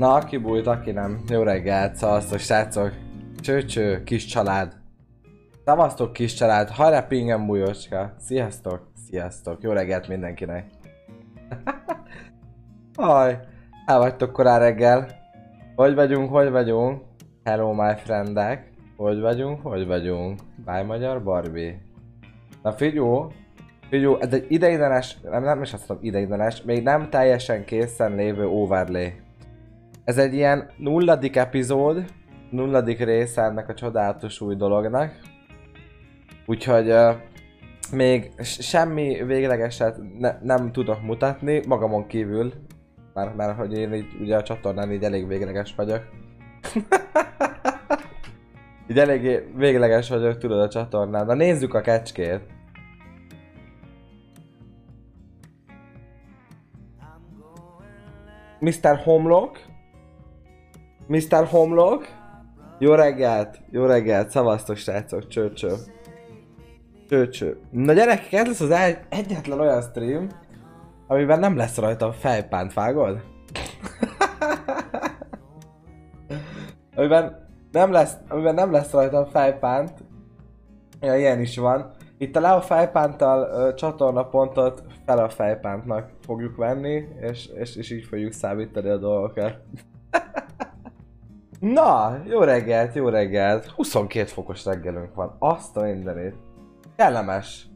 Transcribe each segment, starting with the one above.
Na, aki bújt, aki nem. Jó reggelt, szavaztok, srácok. Cső-cső, kis család. Szavaztok, kis család. Hajrá, pingem bújócska. Sziasztok, sziasztok. Jó reggelt mindenkinek. Haj, el vagytok korán reggel. Hogy vagyunk, hogy vagyunk? Hello, my friendek. Hogy vagyunk, hogy vagyunk? Bye, magyar Barbie. Na figyú, figyú, ez egy ideiglenes, nem, nem is azt mondom ideiglenes, még nem teljesen készen lévő overlay. Ez egy ilyen nulladik epizód, nulladik része ennek a csodálatos új dolognak. Úgyhogy uh, még semmi véglegeset ne, nem tudok mutatni, magamon kívül. Már, már hogy én így, ugye a csatornán így elég végleges vagyok. így elég végleges vagyok, tudod a csatornán. Na nézzük a kecskét. Mr. Homlock. Mr. Homlock. Jó reggelt, jó reggelt, szavaztok srácok, cső-cső. Cső-cső. Na gyerekek, ez lesz az egy, egyetlen olyan stream, amiben nem lesz rajta a fejpánt, vágod? amiben nem lesz, amiben nem lesz rajta a fejpánt. Ja, ilyen is van. Itt a Leo fejpánttal ö, csatornapontot fel a fejpántnak fogjuk venni, és, és, és így fogjuk számítani a dolgokat. Na, jó reggelt, jó reggelt. 22 fokos reggelünk van. Azt a mindenit. Kellemes.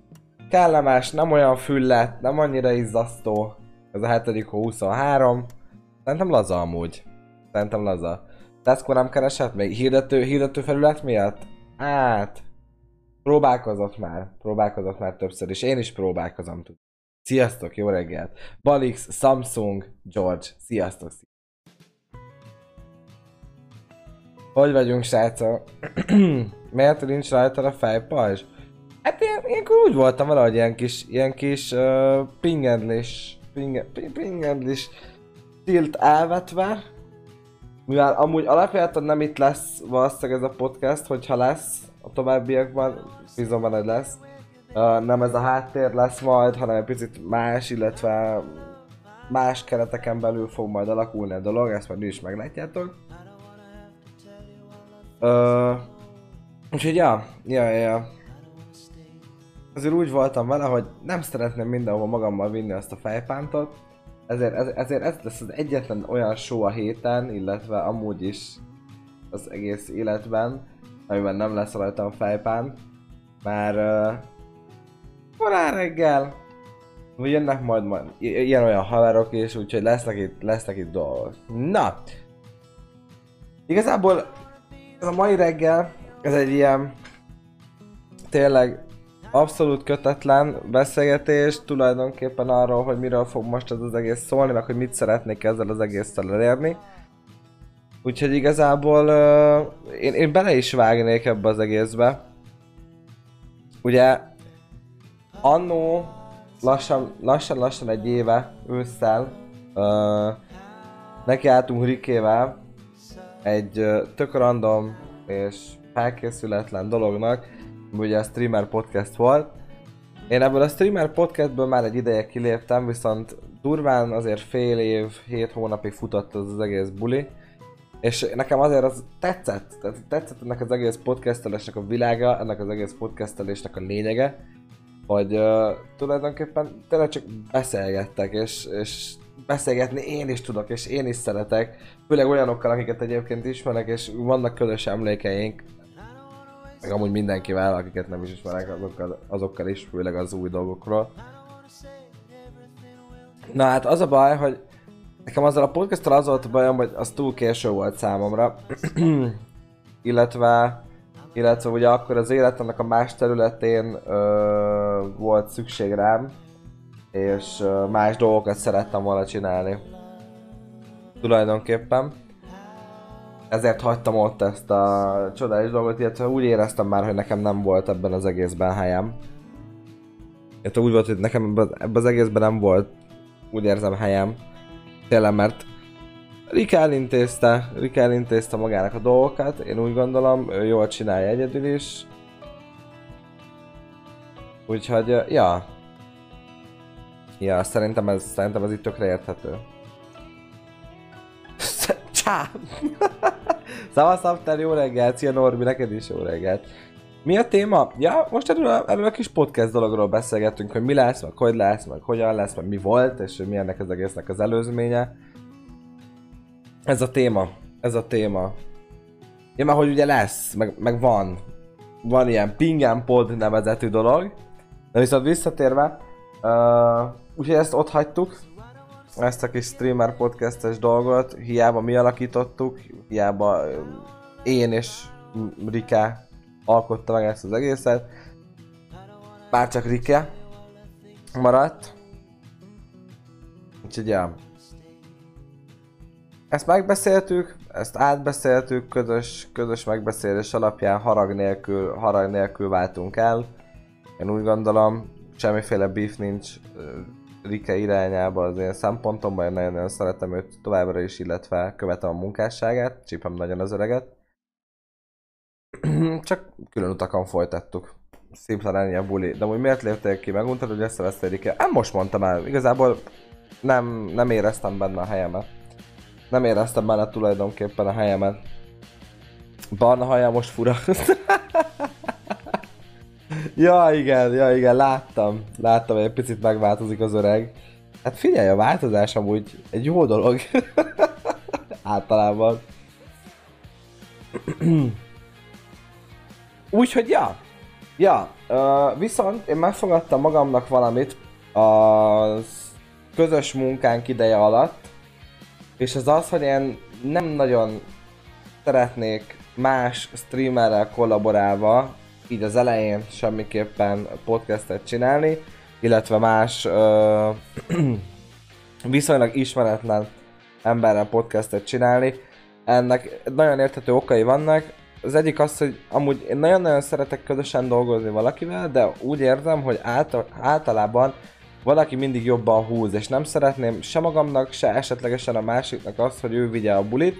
Kellemes, nem olyan füllet, nem annyira izzasztó. Ez a hetedik hó 23. Szerintem laza amúgy. Szerintem laza. Tesco nem keresett még? Hirdető, hirdető felület miatt? Hát. Próbálkozott már. Próbálkozott már többször is. Én is próbálkozom. Sziasztok, jó reggelt. Balix, Samsung, George. Sziasztok. Hogy vagyunk, srácok? Miért nincs rajta a fejpajzs? Hát én, ilyenkor úgy voltam valahogy ilyen kis, ilyen kis uh, pingedlis, pinge, ping- pingedlis tilt elvetve. Mivel amúgy alapjáton nem itt lesz valószínűleg ez a podcast, hogyha lesz a továbbiakban, bízom benne, hogy lesz. Uh, nem ez a háttér lesz majd, hanem egy picit más, illetve más kereteken belül fog majd alakulni a dolog, ezt majd is meglátjátok. Uh, úgyhogy ja, ja, ja. Azért úgy voltam vele, hogy nem szeretném mindenhova magammal vinni azt a fejpántot, ezért, ez, ezért ez lesz az egyetlen olyan show a héten, illetve amúgy is az egész életben, amiben nem lesz rajtam fejpánt, már uh, korán reggel, vagy jönnek majd, majd ilyen-olyan haverok is, úgyhogy lesznek itt, lesznek itt dolgok. Na! Igazából ez a mai reggel, ez egy ilyen tényleg abszolút kötetlen beszélgetés tulajdonképpen arról, hogy miről fog most ez az egész szólni, meg hogy mit szeretnék ezzel az egésszel elérni. Úgyhogy igazából uh, én, én bele is vágnék ebbe az egészbe. Ugye annó lassan, lassan, lassan egy éve ősszel uh, nekiálltunk Rikével egy tök random és felkészületlen dolognak, ugye a streamer podcast volt. Én ebből a streamer podcastből már egy ideje kiléptem, viszont durván azért fél év, hét hónapig futott az, az egész buli. És nekem azért az tetszett, tehát tetszett ennek az egész podcastelésnek a világa, ennek az egész podcastelésnek a lényege, hogy uh, tulajdonképpen tényleg csak beszélgettek, és, és beszélgetni én is tudok, és én is szeretek, főleg olyanokkal, akiket egyébként ismerek, és vannak közös emlékeink, meg amúgy mindenkivel, akiket nem is ismerek, azokkal, azokkal is, főleg az új dolgokról. Na hát az a baj, hogy nekem azzal a podcasttal az volt a bajom, hogy az túl késő volt számomra. illetve, illetve ugye akkor az életemnek a más területén ö, volt szükség rám, és más dolgokat szerettem volna csinálni. Tulajdonképpen. Ezért hagytam ott ezt a csodálatos dolgot, illetve úgy éreztem már, hogy nekem nem volt ebben az egészben helyem. Illetve úgy volt, hogy nekem ebben, az egészben nem volt úgy érzem helyem. Tényleg, mert Rick elintézte, Rick elintézte magának a dolgokat, én úgy gondolom, ő jól csinálja egyedül is. Úgyhogy, ja. Ja, szerintem ez, szerintem ez itt tökre érthető. Csá! Szavasz, After, jó reggelt! Szia Norbi, neked is jó reggelt! Mi a téma? Ja, most erről a, erről a kis podcast dologról beszélgettünk, hogy mi lesz, meg hogy lesz, meg hogyan lesz, meg mi volt, és hogy mi ennek az egésznek az előzménye. Ez a téma. Ez a téma. Ja, mert hogy ugye lesz, meg, meg van. Van ilyen Pingen Pod nevezetű dolog. De viszont visszatérve, uh, úgyhogy ezt ott hagytuk, ezt a kis streamer podcastes dolgot, hiába mi alakítottuk, hiába én és Rike alkotta meg ezt az egészet. Bár csak Rike maradt. Úgyhogy ja. Ezt megbeszéltük, ezt átbeszéltük, közös, közös megbeszélés alapján harag nélkül, harag nélkül váltunk el. Én úgy gondolom, semmiféle beef nincs Rike irányába az én szempontomban, én nagyon-nagyon szeretem őt továbbra is, illetve követem a munkásságát, csípem nagyon az öreget. Csak külön utakon folytattuk. Szimplán ennyi a buli. De hogy miért léptél ki? Meguntad, hogy összevesztél Rike? Nem most mondtam el. Igazából nem, nem éreztem benne a helyemet. Nem éreztem benne tulajdonképpen a helyemet. Barna haja most fura. ja igen, ja igen, láttam. Láttam, hogy egy picit megváltozik az öreg. Hát figyelj, a változás amúgy egy jó dolog. Általában. Úgyhogy ja. Ja, uh, viszont én megfogadtam magamnak valamit az közös munkánk ideje alatt, és az az, hogy én nem nagyon szeretnék más streamerrel kollaborálva így az elején semmiképpen podcastet csinálni, illetve más ö, viszonylag ismeretlen emberrel podcastet csinálni. Ennek nagyon érthető okai vannak. Az egyik az, hogy amúgy én nagyon-nagyon szeretek közösen dolgozni valakivel, de úgy érzem, hogy által, általában valaki mindig jobban húz, és nem szeretném se magamnak, se esetlegesen a másiknak azt, hogy ő vigye a bulit,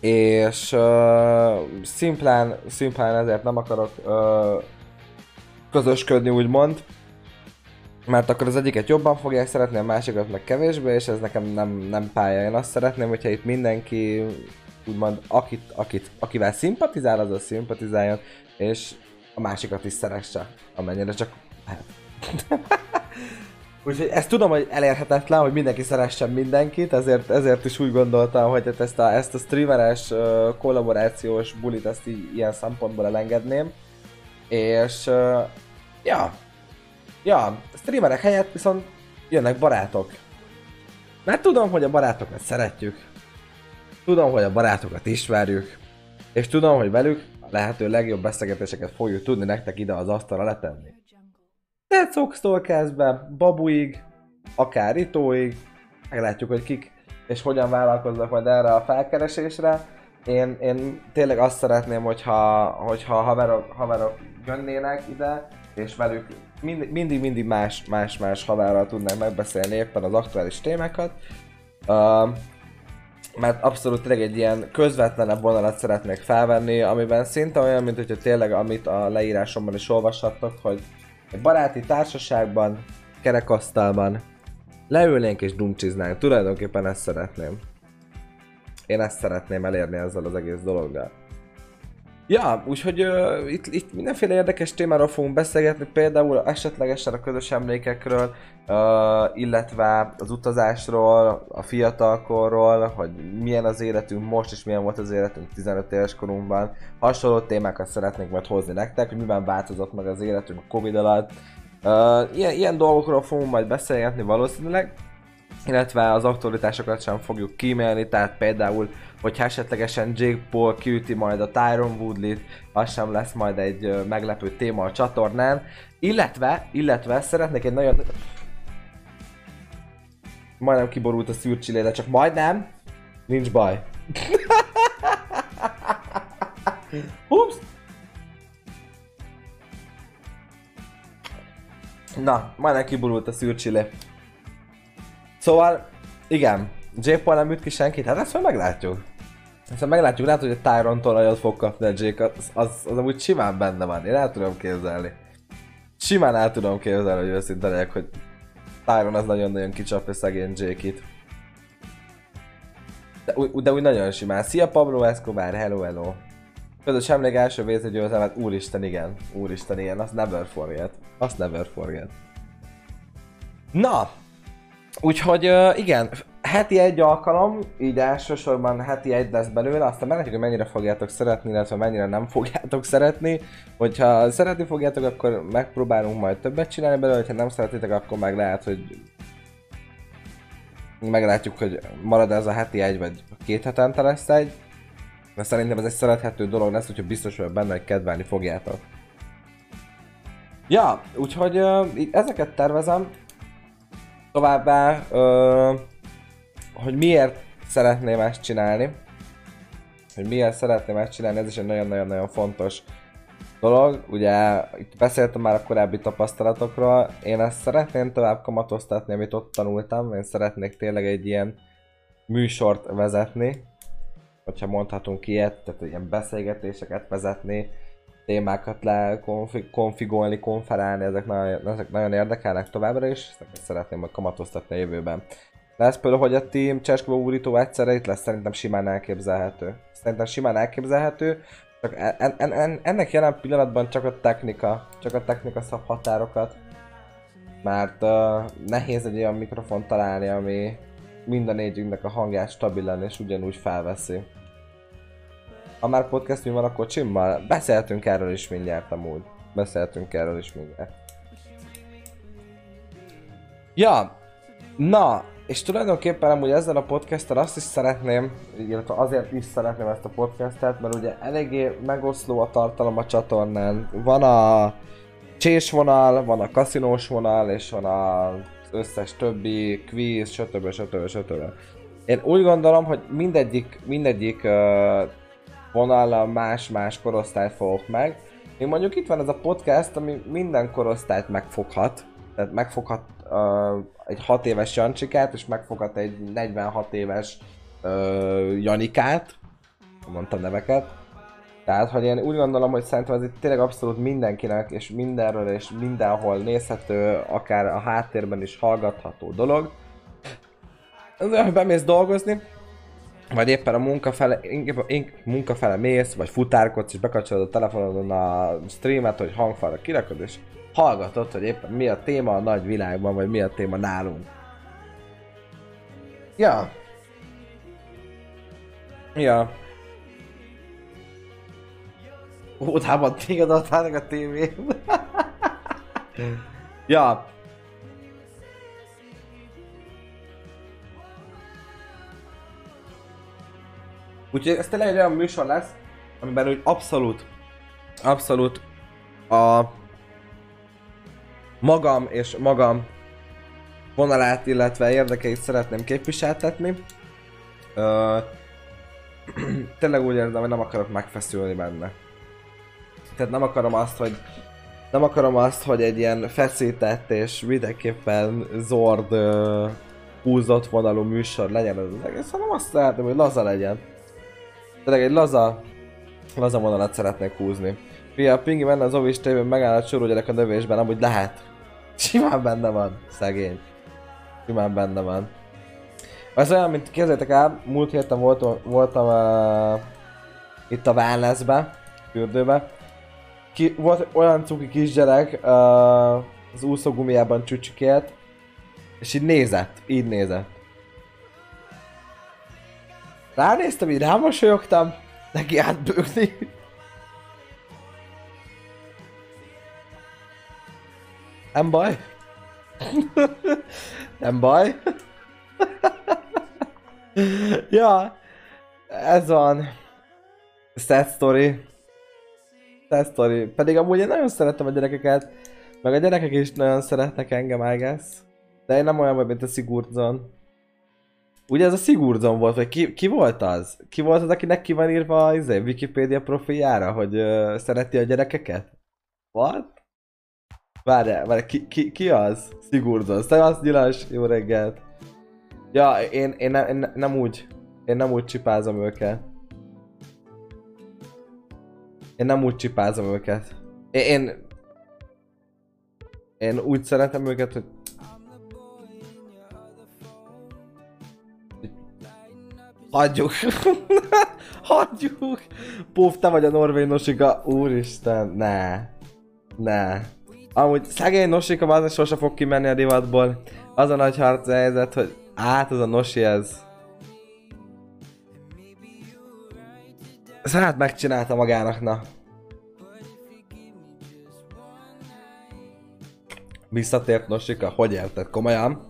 és uh, szimplán, szimplán ezért nem akarok uh, közösködni úgymond, mert akkor az egyiket jobban fogják szeretni, a másikat meg kevésbé, és ez nekem nem, nem pálya. Én azt szeretném, hogyha itt mindenki úgymond akit, akit, akivel szimpatizál, az a szimpatizáljon, és a másikat is szeresse, amennyire csak lehet. Úgyhogy ezt tudom, hogy elérhetetlen, hogy mindenki szeressen mindenkit, ezért, ezért is úgy gondoltam, hogy hát ezt a, ezt a streameres kollaborációs bulit ezt így, ilyen szempontból elengedném. És ja, ja, streamerek helyett viszont jönnek barátok. Mert tudom, hogy a barátokat szeretjük. Tudom, hogy a barátokat ismerjük. És tudom, hogy velük a lehető legjobb beszélgetéseket fogjuk tudni nektek ide az asztalra letenni. Dead Sox-tól kezdve, Babuig, akár Itóig, meglátjuk, hogy kik és hogyan vállalkoznak majd erre a felkeresésre. Én, én tényleg azt szeretném, hogyha, hogyha haverok, haverok jönnének ide, és velük mind, mindig, mindig más, más, más haverral tudnánk megbeszélni éppen az aktuális témákat. Uh, mert abszolút tényleg egy ilyen közvetlenebb vonalat szeretnék felvenni, amiben szinte olyan, mint hogyha tényleg, amit a leírásomban is olvashattok, hogy egy baráti társaságban, kerekasztalban leülnénk és dumcsiznánk. Tulajdonképpen ezt szeretném. Én ezt szeretném elérni ezzel az egész dologgal. Ja, úgyhogy uh, itt, itt mindenféle érdekes témáról fogunk beszélgetni, például esetlegesen a közös emlékekről, uh, illetve az utazásról, a fiatalkorról, hogy milyen az életünk most, és milyen volt az életünk 15 éves korunkban. Hasonló témákat szeretnék majd hozni nektek, hogy miben változott meg az életünk a Covid alatt. Uh, ilyen, ilyen dolgokról fogunk majd beszélgetni valószínűleg, illetve az aktualitásokat sem fogjuk kímélni, tehát például, hogyha esetlegesen Jake Paul kiüti majd a Tyron Woodley-t, az sem lesz majd egy meglepő téma a csatornán, illetve, illetve szeretnék egy nagyon... Majdnem kiborult a szűrcsilé, de csak majdnem, nincs baj. Ups! Na, majdnem kiborult a szűrcsilé. Szóval, igen, J. Paul nem üt ki senkit, hát ezt majd meglátjuk. Ezt meglátjuk, lehet, hogy a Tyron-tól fog kapni a Jake, az, az, az amúgy simán benne van, én el tudom képzelni. Simán el tudom képzelni, hogy őszinte legyek, hogy Tyron az nagyon-nagyon kicsapja szegény Jake-it. De, de úgy nagyon simán. Szia Pablo Escobar, hello hello. Közös emlék első VC győzelmet, úristen igen, úristen igen, azt never forget. Azt never forget. Na, úgyhogy uh, igen, heti egy alkalom, így elsősorban heti egy lesz belőle, aztán meglátjuk, hogy mennyire fogjátok szeretni, illetve mennyire nem fogjátok szeretni. Hogyha szeretni fogjátok, akkor megpróbálunk majd többet csinálni belőle, ha nem szeretitek, akkor meg lehet, hogy meglátjuk, hogy marad ez a heti egy, vagy két hetente lesz egy. De szerintem ez egy szerethető dolog lesz, úgyhogy biztos vagyok benne, hogy kedvelni fogjátok. Ja, úgyhogy ezeket tervezem. Továbbá, uh, hogy miért szeretném ezt csinálni. Hogy miért szeretném ezt csinálni, ez is egy nagyon-nagyon-nagyon fontos dolog. Ugye itt beszéltem már a korábbi tapasztalatokról, én ezt szeretném tovább kamatoztatni, amit ott tanultam. Én szeretnék tényleg egy ilyen műsort vezetni, hogyha mondhatunk ilyet, tehát ilyen beszélgetéseket vezetni, témákat le konfi- konfigolni, konferálni, ezek nagyon, ezek nagyon érdekelnek továbbra is, ezeket szeretném majd kamatoztatni a jövőben. Lesz például, hogy a team Cseskova úrító egyszerre itt lesz, szerintem simán elképzelhető. Szerintem simán elképzelhető, csak en, en, en, ennek jelen pillanatban csak a technika, csak a technika szab határokat. Mert uh, nehéz egy olyan mikrofon találni, ami mind a négyünknek a hangját stabilan és ugyanúgy felveszi. Ha már podcast mi van a kocsimmal, beszéltünk erről is mindjárt amúgy. Beszéltünk erről is mindjárt. Ja, na, és tulajdonképpen amúgy ezzel a podcasttel azt is szeretném, illetve azért is szeretném ezt a podcastet, mert ugye eléggé megoszló a tartalom a csatornán. Van a csés vonal, van a kaszinós vonal, és van az összes többi quiz, stb. stb. stb. Én úgy gondolom, hogy mindegyik, mindegyik uh, vonallal más-más korosztályt fogok meg. Én mondjuk itt van ez a podcast, ami minden korosztályt megfoghat. Tehát megfoghat uh, egy 6 éves Jancsikát, és megfoghat egy 46 éves uh, Janikát. Mondtam neveket. Tehát, hogy én úgy gondolom, hogy szerintem ez itt tényleg abszolút mindenkinek, és mindenről, és mindenhol nézhető, akár a háttérben is hallgatható dolog. Olyan, hogy bemész dolgozni, vagy éppen a munka fele, inkább, inkább munka fele mész, vagy futárkodsz, és bekapcsolod a telefonodon a streamet, hogy hangfalra kirakod, és hallgatod, hogy éppen mi a téma a nagy világban, vagy mi a téma nálunk. Ja. Ja. Ó, támad téged adtának a tévén. ja. Úgyhogy ez tényleg egy olyan műsor lesz, amiben úgy abszolút, abszolút a magam és magam vonalát, illetve érdekeit szeretném képviseltetni. Ö, tényleg úgy érzem, hogy nem akarok megfeszülni benne. Tehát nem akarom azt, hogy nem akarom azt, hogy egy ilyen feszített és mindenképpen zord ö, húzott vonalú műsor legyen ez az egész, hanem azt szeretném, hogy laza legyen. Tényleg egy laza, laza vonalat szeretnék húzni. Fia, Pingi menne az Ovis tévén megáll a csoró gyerek a növésben, amúgy lehet. Simán benne van, szegény. Simán benne van. Az olyan, mint képzeljétek el, múlt héten voltam, voltam uh, itt a wellnessbe, fürdőbe. Ki, volt olyan cuki kisgyerek, uh, az úszógumiában csücsikélt, és így nézett, így nézett. Ránéztem, így rámosolyogtam, neki átbőgni. Nem baj. Nem baj. ja, ez van. Sad story. Sad story. Pedig amúgy én nagyon szeretem a gyerekeket, meg a gyerekek is nagyon szeretnek engem, I guess. De én nem olyan vagy, mint a Sigurdzon. Ugye ez a Sigurdzon volt, vagy ki, ki volt az? Ki volt az, akinek ki van írva a izé, Wikipedia profiljára, hogy uh, szereti a gyerekeket? What? Várj, várj, ki, ki, ki az? Sigurdzon. Szevasz Nyilas, jó reggelt. Ja, én, én, ne, én nem úgy, én nem úgy csipázom őket. Én nem úgy csipázom őket. Én, én, én úgy szeretem őket, hogy Hagyjuk. Hagyjuk. Puf, te vagy a norvég nosika. Úristen, ne. Ne. Amúgy szegény nosika az sose fog kimenni a divatból. Az a nagy harc helyzet, hogy át az a nosi ez. Ezt hát megcsinálta magának, na. Visszatért Nosika? Hogy érted? Komolyan?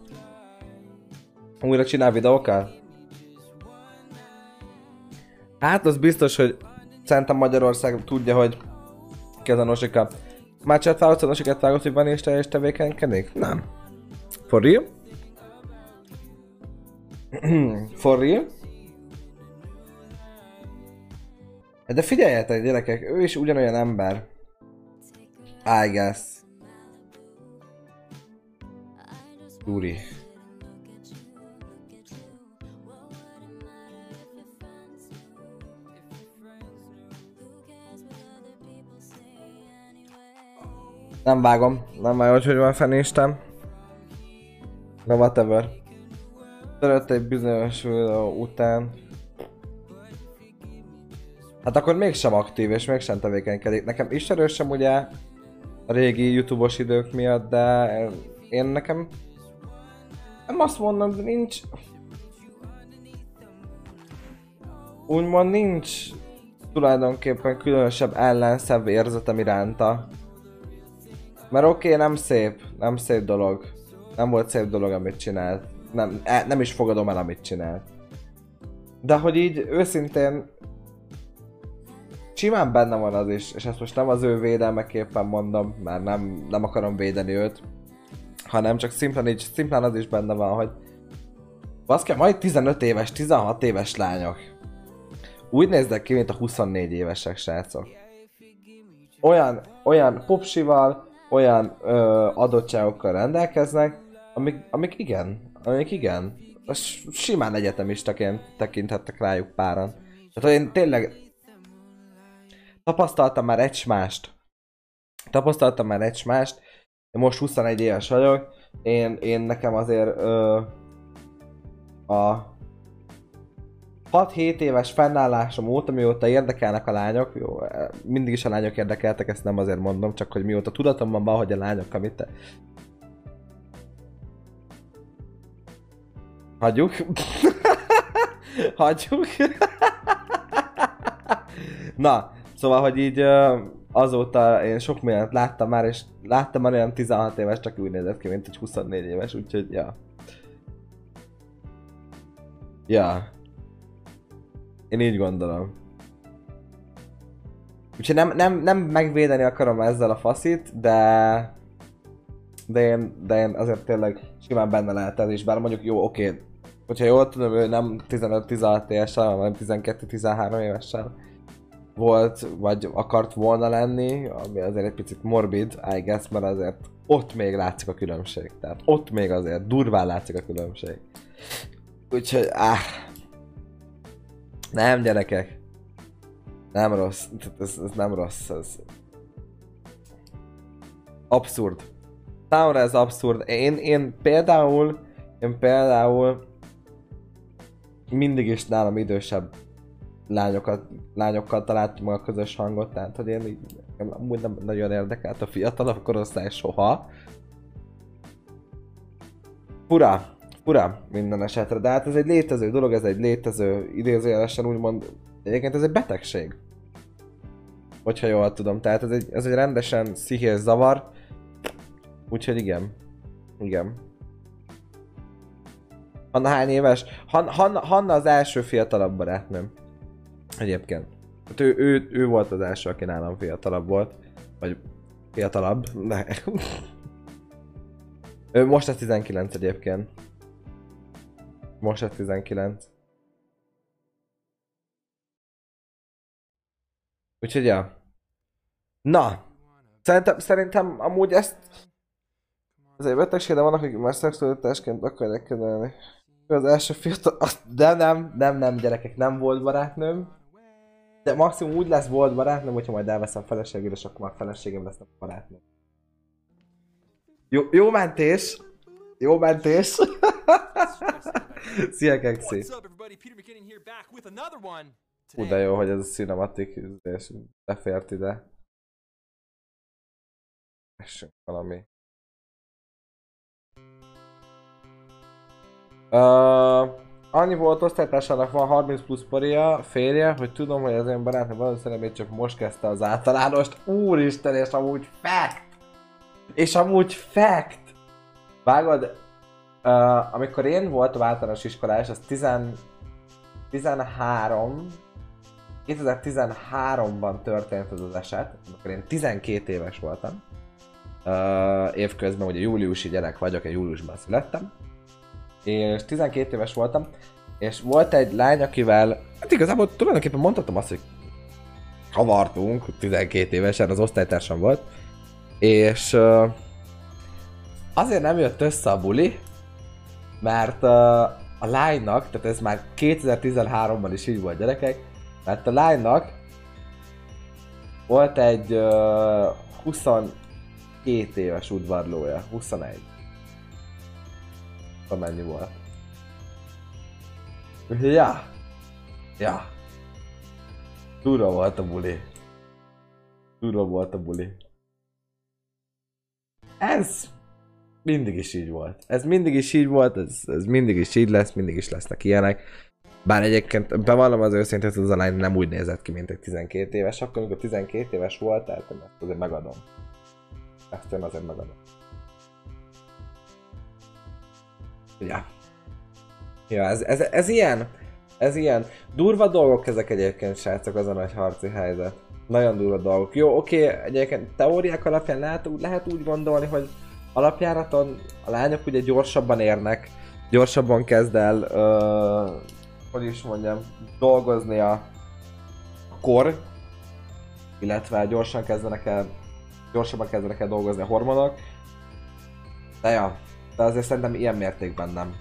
Újra csinál videókat? Hát az biztos, hogy szerintem Magyarország tudja, hogy ki a Nosika. Már a Nosikát vágott, hogy van és te és tevékenykedik? Nem. For real? For real? De figyeljetek gyerekek, ő is ugyanolyan ember. I guess. Úri. Nem vágom, nem vágom, hogy van fenéstem. De whatever. Törött egy bizonyos videó után. Hát akkor mégsem aktív és mégsem tevékenykedik. Nekem ismerősem ugye a régi youtube-os idők miatt, de én nekem nem azt mondom, de nincs... Úgymond nincs tulajdonképpen különösebb ellenszebb érzetem iránta. Mert oké, okay, nem szép, nem szép dolog. Nem volt szép dolog, amit csinált. Nem, e, nem is fogadom el, amit csinált. De hogy így őszintén simán benne van az is, és ezt most nem az ő védelmeképpen mondom, mert nem, nem akarom védeni őt, hanem csak szimplán, így, szimplán az is benne van, hogy baszke, majd 15 éves, 16 éves lányok. Úgy néznek ki, mint a 24 évesek srácok. Olyan, olyan popsival, olyan ö, adottságokkal rendelkeznek, amik, amik igen, amik igen, simán egyetemistaként tekinthettek rájuk páran. Tehát én tényleg tapasztaltam már egymást. Tapasztaltam már egymást. Én most 21 éves vagyok. Én, én nekem azért ö, a 6-7 éves fennállásom óta, mióta érdekelnek a lányok, jó, mindig is a lányok érdekeltek, ezt nem azért mondom, csak hogy mióta tudatomban van, hogy a lányok, amit te... Hagyjuk. Hagyjuk. Na, Szóval, hogy így azóta én sok mindent láttam már, és láttam már olyan 16 éves, csak úgy nézett ki, mint egy 24 éves, úgyhogy ja. Ja. Én így gondolom. Úgyhogy nem, nem, nem megvédeni akarom ezzel a faszit, de... De én, de én azért tényleg simán benne lehet ez is, bár mondjuk jó, oké. Hogyha jól tudom, ő nem 15-16 évesen, hanem 12-13 évesen volt, vagy akart volna lenni, ami azért egy picit morbid, I guess, mert azért ott még látszik a különbség. Tehát ott még azért durván látszik a különbség. Úgyhogy, áh. Nem, gyerekek. Nem rossz. Ez, ez nem rossz. Ez... Abszurd. Számomra ez abszurd. Én, én például, én például mindig is nálam idősebb lányokat, lányokkal találtam a közös hangot, tehát hogy én így, amúgy nem nagyon érdekelt a fiatalabb korosztály soha. Fura, fura minden esetre, de hát ez egy létező dolog, ez egy létező, idézőjelesen úgymond, egyébként ez egy betegség. Hogyha jól tudom, tehát ez egy, ez egy rendesen szihér zavar, úgyhogy igen, igen. Hanna hány éves? Han, Hanna, Hanna az első fiatalabb barátnőm. Egyébként. Hát ő, ő, ő volt az első, aki nálam fiatalabb volt. Vagy fiatalabb. Ne. ő most a 19 egyébként. Most a 19. Úgyhogy ja. Na. Szerintem, szerintem amúgy ezt... Azért betegség, de vannak, akik már szexualitásként akarják kezelni. Az első fiatal... De nem, nem, nem gyerekek, nem volt barátnőm. De maximum úgy lesz volt barátnőm, hogyha majd elveszem feleségül, és akkor már feleségem lesz a barátnőm. Jó, jó mentés! Jó mentés! Szia, one. Hú, de jó, hogy ez a cinematik és befért ide. Essünk valami. Uh, annyi volt osztálytársának van 30 plusz paria, férje, hogy tudom, hogy az én barátom valószínűleg még csak most kezdte az általánost. Úristen, és amúgy fact! És amúgy fact! Vágod, uh, amikor én voltam általános iskolás, az 10, 13, 2013-ban történt ez az eset, amikor én 12 éves voltam. Uh, évközben ugye júliusi gyerek vagyok, én júliusban születtem. És 12 éves voltam, és volt egy lány, akivel, hát igazából tulajdonképpen mondhatom azt, hogy havartunk, 12 évesen, az osztálytársam volt, és uh, azért nem jött össze a buli, mert uh, a lánynak, tehát ez már 2013-ban is így volt gyerekek, mert a lánynak volt egy uh, 22 éves udvarlója, 21. Amennyi volt. Ja. Ja. Durva volt a buli. Durva volt a buli. Ez mindig is így volt. Ez mindig is így volt, ez, ez mindig is így lesz, mindig is lesznek ilyenek. Bár egyébként bevallom az őszintét, az a lány nem úgy nézett ki, mint egy 12 éves, akkor amikor 12 éves volt, tehát én ezt azért megadom. Ezt én azért megadom. Ja. Ja, ez, ez, ez ilyen. Ez ilyen. Durva dolgok ezek egyébként, srácok, az a nagy harci helyzet. Nagyon durva dolgok. Jó, oké, egyébként teóriák alapján lehet, lehet úgy gondolni, hogy alapjáraton a lányok ugye gyorsabban érnek, gyorsabban kezd el, ö, hogy is mondjam, dolgozni a kor, illetve gyorsan kezdenek el, gyorsabban kezdenek el dolgozni a hormonok. De ja, de azért szerintem ilyen mértékben nem.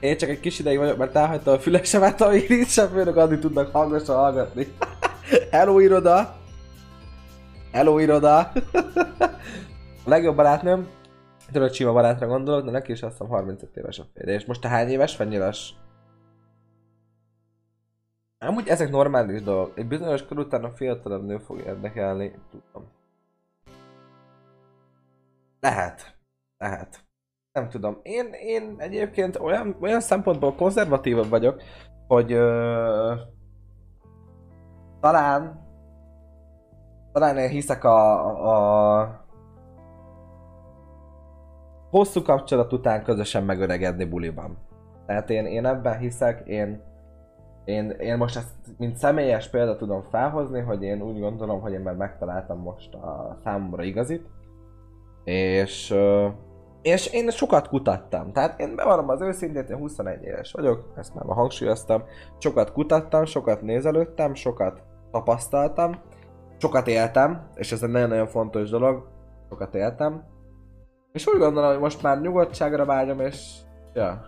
Én csak egy kis ideig vagyok, mert elhagyta a fülesemet, amíg nincs sem főnök, addig tudnak hangosan hallgatni. Hello iroda! Hello iroda! a legjobb barátnőm, tudod, sima barátra gondolok, de neki is azt hiszem 35 éves a férje. És most te hány éves vagy nyilas? Amúgy ezek normális dolgok. Egy bizonyos kor után a fiatalabb nő fog érdekelni, tudom. Lehet. Lehet. Nem tudom. Én, én egyébként olyan, olyan szempontból konzervatívabb vagyok, hogy ö, talán talán én hiszek a, a hosszú kapcsolat után közösen megöregedni buliban. Tehát én, én ebben hiszek, én, én, én most ezt mint személyes példa tudom felhozni, hogy én úgy gondolom, hogy én már megtaláltam most a számomra igazit. És, és én sokat kutattam. Tehát én bevallom az őszintét, én 21 éves vagyok, ezt már hangsúlyoztam. Sokat kutattam, sokat nézelődtem, sokat tapasztaltam, sokat éltem, és ez egy nagyon-nagyon fontos dolog, sokat éltem. És úgy gondolom, hogy most már nyugodtságra vágyom, és... Ja.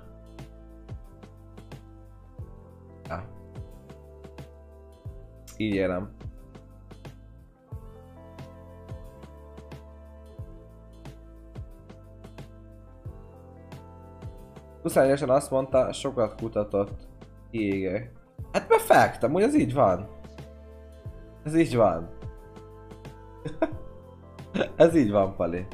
Ja. Így élem. évesen azt mondta, sokat kutatott. Égek. Hát perfekt, amúgy ez így van. Ez így van. Ez így van, Pali.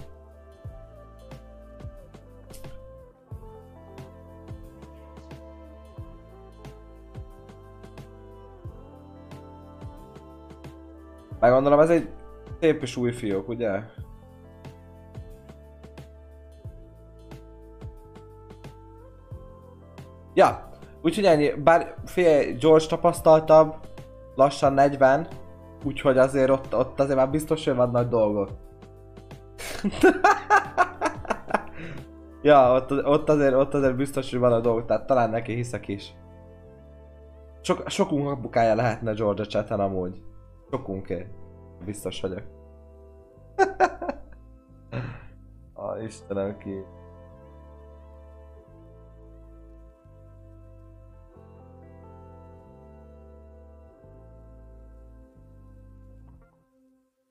Meggondolom, ez egy szép és új fiók, ugye? Ja, úgyhogy ennyi, bár fél George tapasztaltabb, lassan 40, úgyhogy azért ott, ott azért már biztos, hogy van nagy dolgok. ja, ott, ott, azért, ott azért biztos, hogy van a dolgok, tehát talán neki hiszek is. Sok, sokunk apukája lehetne Georgia chaten amúgy. Sokunké. Biztos vagyok. A Istenem ki.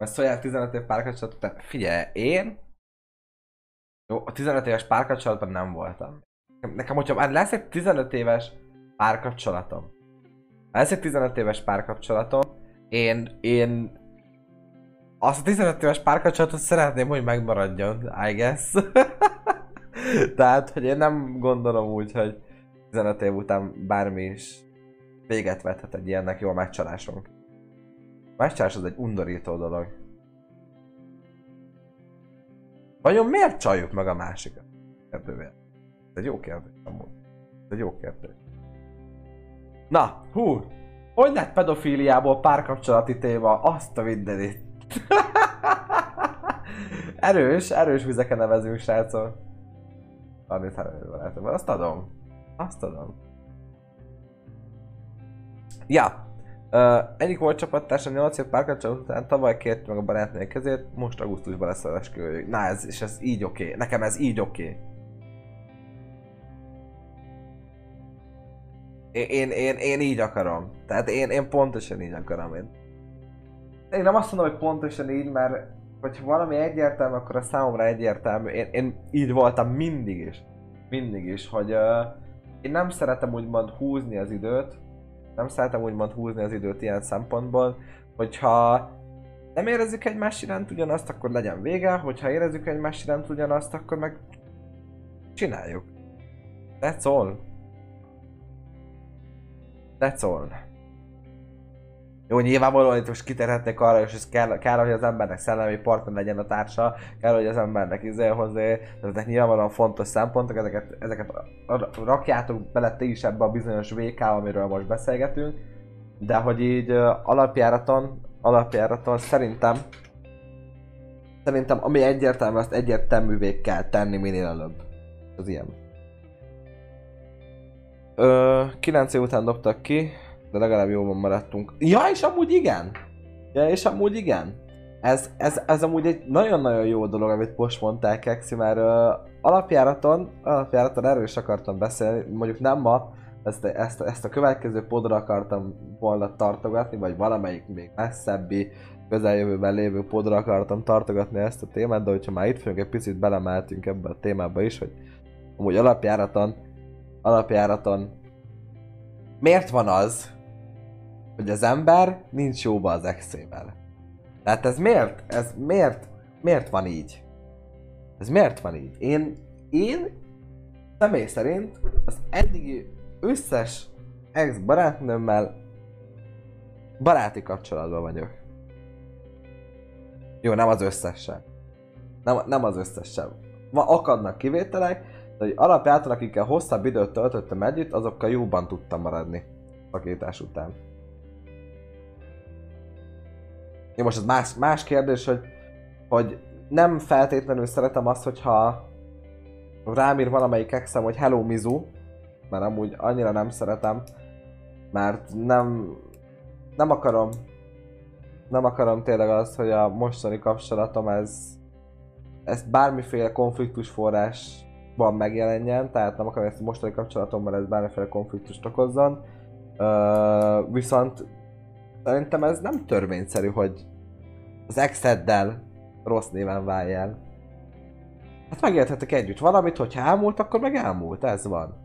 Mert szóljál 15 év párkapcsolatot, te figyelj, én 15 éves párkapcsolatban nem voltam. Nekem, hogyha már lesz egy 15 éves párkapcsolatom, lesz egy 15 éves párkapcsolatom, én, én azt a 15 éves párkapcsolatot szeretném, hogy megmaradjon, I guess. Tehát, hogy én nem gondolom úgy, hogy 15 év után bármi is véget vethet egy ilyennek jó megcsalásunk. Megcsalás az egy undorító dolog. Vajon miért csaljuk meg a másikat? Kérdővel. Ez egy jó kérdés amúgy. Ez egy jó kérdés. Na, hú! Hogy lett pedofíliából párkapcsolati téma? Azt a mindenit. erős, erős vizeken nevezünk, srácok. 33 barátom. Azt adom. Azt adom. Ja. Uh, egyik volt csapattársam 8 év párkapcsolat után tavaly kért meg a barátnője kezét, most augusztusban lesz az esküvőjük. Na ez, és ez így oké. Okay. Nekem ez így oké. Okay. Én, én, én így akarom. Tehát én, én pontosan így akarom. Én, én nem azt mondom, hogy pontosan így, mert hogyha valami egyértelmű, akkor a számomra egyértelmű. Én, én így voltam mindig is. Mindig is, hogy uh, én nem szeretem úgymond húzni az időt, nem szeretem úgymond húzni az időt ilyen szempontból, hogyha nem érezzük egymás iránt ugyanazt, akkor legyen vége, hogyha érezzük egymás iránt ugyanazt, akkor meg csináljuk. That's all. That's all. Jó, nyilvánvalóan itt most kiterhetnék arra, és ez kell, kell, hogy az embernek szellemi partner legyen a társa, kell, hogy az embernek izé hozzá, ezek nyilvánvalóan fontos szempontok, ezeket, ezeket rakjátok bele ti is ebbe a bizonyos VK, amiről most beszélgetünk, de hogy így alapjáraton, alapjáraton szerintem, szerintem ami egyértelmű, azt egyértelművé kell tenni minél előbb. Az ilyen. Ö, 9 év után dobtak ki, de legalább jóban maradtunk. Ja, és amúgy igen! Ja, és amúgy igen! Ez, ez, ez amúgy egy nagyon-nagyon jó dolog, amit most mondtál, Kexi, mert uh, alapjáraton, alapjáraton erről is akartam beszélni, mondjuk nem ma, ezt, ezt, ezt a következő podra akartam volna tartogatni, vagy valamelyik még messzebbi, közeljövőben lévő podra akartam tartogatni ezt a témát, de hogyha már itt vagyunk, egy picit belemeltünk ebbe a témába is, hogy amúgy alapjáraton, alapjáraton miért van az, hogy az ember nincs jóba az exével. Tehát ez miért? Ez miért? Miért van így? Ez miért van így? Én, én személy szerint az eddigi összes ex barátnőmmel baráti kapcsolatban vagyok. Jó, nem az összesen. Nem, nem az összesen. Ma akadnak kivételek, de hogy alapjáton akikkel hosszabb időt töltöttem együtt, azokkal jóban tudtam maradni szakítás után. Jó, most ez más, más kérdés, hogy, hogy nem feltétlenül szeretem azt, hogyha rám ír valamelyik exem, hogy Hello Mizu, mert amúgy annyira nem szeretem, mert nem, nem akarom, nem akarom tényleg azt, hogy a mostani kapcsolatom ez, ez bármiféle konfliktus forrásban megjelenjen, tehát nem akarom ezt a mostani kapcsolatomban ez bármiféle konfliktust okozzon. Uh, viszont Szerintem ez nem törvényszerű, hogy az exeddel rossz néven váljál. Hát megélthetek együtt valamit, hogyha elmúlt, akkor meg elmúlt, ez van.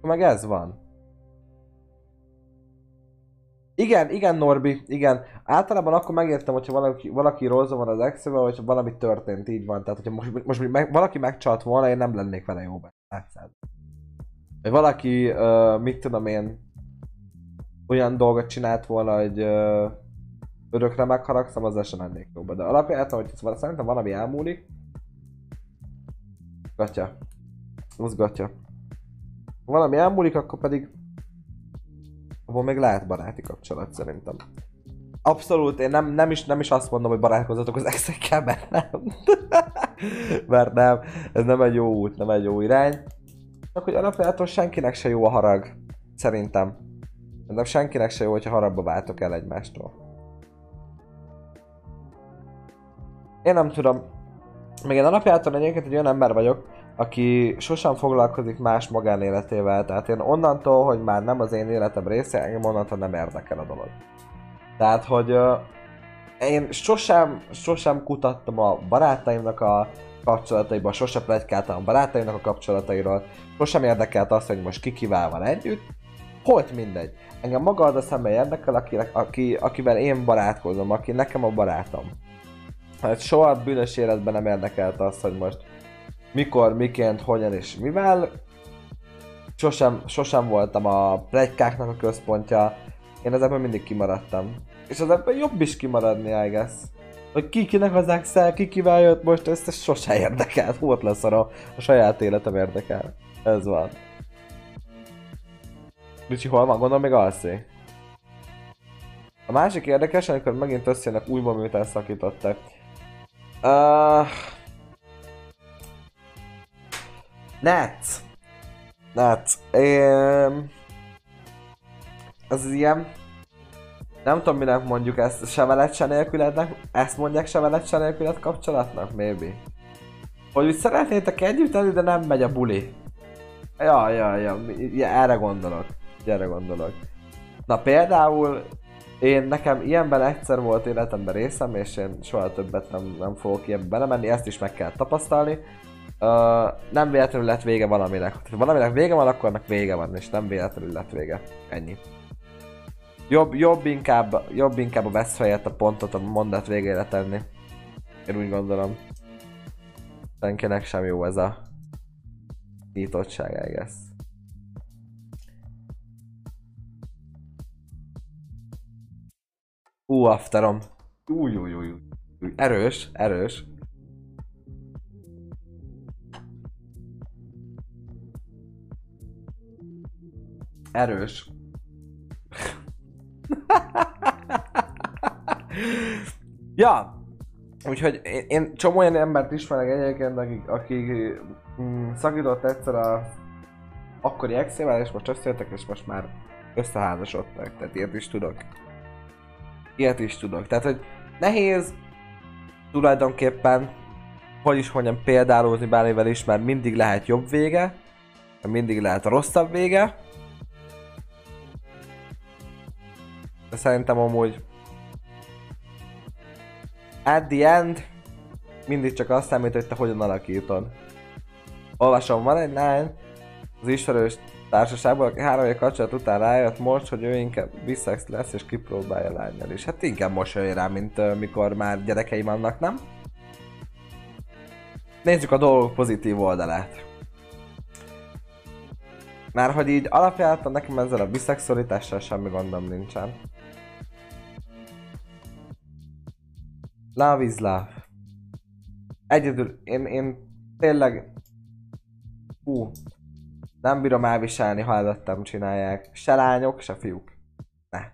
Meg ez van. Igen, igen Norbi, igen. Általában akkor megértem, hogyha valaki, valaki rosszul van az ex vagy valami történt, így van. Tehát, hogyha most, most meg, valaki megcsalt volna, én nem lennék vele jóban. Vagy valaki, uh, mit tudom én, olyan dolgot csinált volna, hogy ö, örökre megharagszom, az sem mennék jóba. De alapjában, hogy szóval szerintem valami elmúlik, gatya. Az gatya. Ha valami elmúlik, akkor pedig abban még lehet baráti kapcsolat szerintem. Abszolút, én nem, nem, is, nem is azt mondom, hogy barátkozatok az exekkel, mert nem. mert nem, ez nem egy jó út, nem egy jó irány. Csak hogy alapjától senkinek se jó a harag. Szerintem. Szerintem senkinek se jó, hogyha harabba váltok el egymástól. Én nem tudom. Még én alapjáton egyébként egy olyan ember vagyok, aki sosem foglalkozik más magánéletével. Tehát én onnantól, hogy már nem az én életem része, engem onnantól nem érdekel a dolog. Tehát, hogy uh, én sosem, sosem kutattam a barátaimnak a kapcsolataiban, sose plegykáltam a barátainak a kapcsolatairól, sosem érdekelt azt, hogy most ki van együtt. Holt mindegy. Engem maga az a személy érdekel, aki, aki, akivel én barátkozom, aki nekem a barátom. Hát soha bűnös életben nem érdekelt az, hogy most mikor, miként, hogyan és mivel. Sosem, sosem voltam a plegykáknak a központja. Én ezekben mindig kimaradtam. És az ebben jobb is kimaradni, I guess. Hogy ki kinek az Excel, ki kivel jött most, ezt, sose érdekelt. Volt lesz a, a saját életem érdekel. Ez van. Ricsi, hol van? Gondolom még alszik. A másik érdekes, amikor megint összejönnek újból, miután szakítottak. Uh, net. Net. Um, ez ilyen... Nem tudom minek mondjuk ezt, se veled se nélkülednek, ezt mondják se veled se nélküled kapcsolatnak, maybe. Hogy úgy szeretnétek együtt elő, de nem megy a buli. Ja, ja, ja, ja erre gondolok. Erre gondolok. Na például én nekem ilyenben egyszer volt életemben részem, és én soha többet nem, nem fogok ilyenbe belemenni, ezt is meg kell tapasztalni. Uh, nem véletlenül lett vége valaminek. Ha valaminek vége van, akkor annak vége van, és nem véletlenül lett vége. Ennyi. Jobb, jobb, inkább, jobb inkább a vesz helyett a pontot a mondat végére tenni. Én úgy gondolom. Senkinek sem jó ez a nyitottság, I. Ú, afterom. Új, új, új, új. Erős, erős. Erős. ja, úgyhogy én, én csomó olyan embert ismerek egyébként, akik, akik mm, szakított egyszer a akkori exével, és most összejöttek, és most már összeházasodtak, tehát ilyet is tudok. Ilyet is tudok. Tehát, hogy nehéz tulajdonképpen, hogy is mondjam, példálózni bármivel is, mert mindig lehet jobb vége, mindig lehet rosszabb vége, de szerintem amúgy at the end mindig csak azt számít, hogy te hogyan alakítod. Olvasom, van egy lány az ismerős társaságból, aki három év kapcsolat után rájött most, hogy ő inkább biszex lesz és kipróbálja lányjal is. Hát inkább jön rá, mint uh, mikor már gyerekei vannak, nem? Nézzük a dolgok pozitív oldalát. Már hogy így alapjában nekem ezzel a biszexualitással semmi gondom nincsen. Love is love. Egyedül, én, én tényleg... Hú. Nem bírom elviselni, ha előttem csinálják. Se lányok, se fiúk. Ne.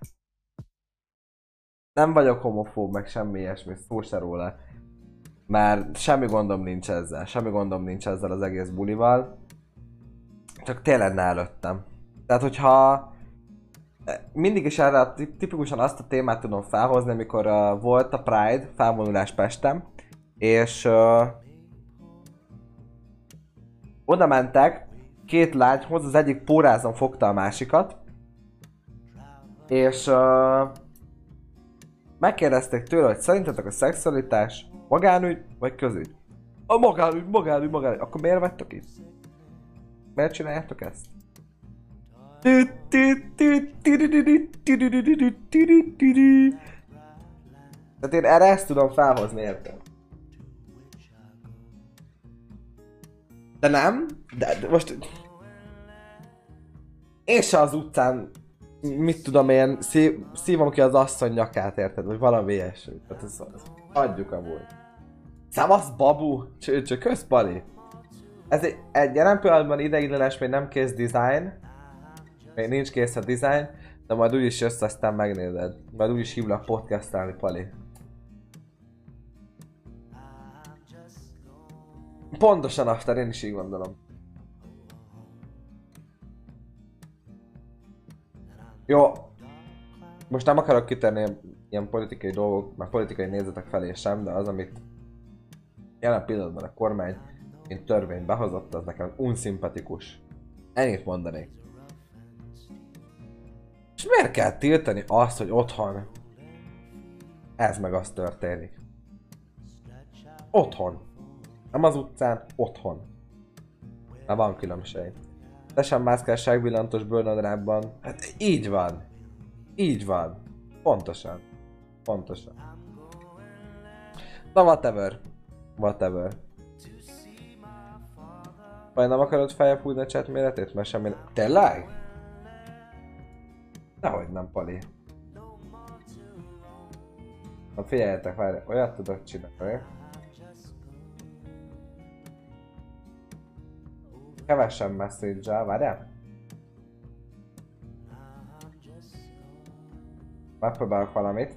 Nem vagyok homofób, meg semmi ilyesmi, szó se róla. Mert semmi gondom nincs ezzel, semmi gondom nincs ezzel az egész bulival. Csak tényleg ne előttem. Tehát, hogyha mindig is erre tipikusan azt a témát tudom felhozni, amikor uh, volt a Pride felvonulás Pestem, és uh, oda mentek két lányhoz, az egyik pórázon fogta a másikat, és uh, megkérdezték tőle, hogy szerintetek a szexualitás magánügy vagy közügy? A magánügy, magánügy, magánügy. Akkor miért vettek itt? Miért csináljátok ezt? Tehát én erre ezt tudom felhozni, értem. De nem, de, de most... Én se az utcán, mit tudom én, szív, szívom ki az asszony nyakát, érted? Vagy valami ilyesmi. Tehát ez, ez adjuk amúgy. Szavasz, babu! Cső, kösz, Bali! Ez egy, egy jelen pillanatban ideiglenes, még nem kész design, még nincs kész a design, de majd úgyis jössz, aztán megnézed. Majd úgyis hívlak podcastelni, Pali. Pontosan after, én is így gondolom. Jó. Most nem akarok kitérni ilyen politikai dolgok, meg politikai nézetek felé sem, de az, amit jelen pillanatban a kormány mint törvény behozott, az nekem unszimpatikus. Ennyit mondanék. És miért kell tiltani azt, hogy otthon ez meg az történik? Otthon. Nem az utcán, otthon. Na van különbség. Te sem mászkál segvillantos bőrnadrágban. Hát így van. Így van. Pontosan. Pontosan. Na whatever. Whatever. Vagy nem akarod feljebb húzni a chat méretét? Mert semmi... Tényleg? Dehogy nem, Pali. Na figyeljetek, várj, olyat tudok csinálni. Kevesen message várjál? Megpróbálok valamit.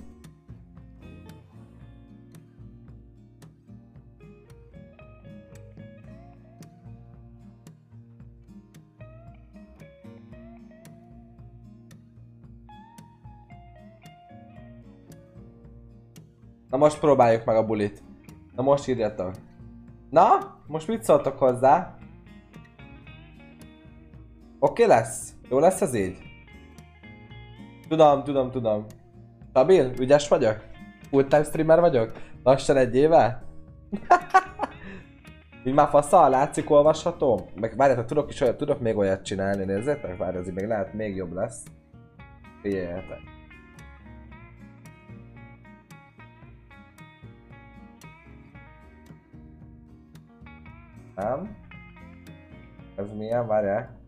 Na most próbáljuk meg a bulit. Na most írjatok. Na, most mit szóltok hozzá? Oké okay lesz? Jó lesz ez így? Tudom, tudom, tudom. Stabil? Ügyes vagyok? Full time streamer vagyok? Lassan egy éve? Így már faszal, látszik, olvasható? Meg várjátok, tudok is olyat, tudok még olyat csinálni, nézzétek? Várj, azért még lehet még jobb lesz. Figyeljetek. Nem? Ez milyen? Várjál.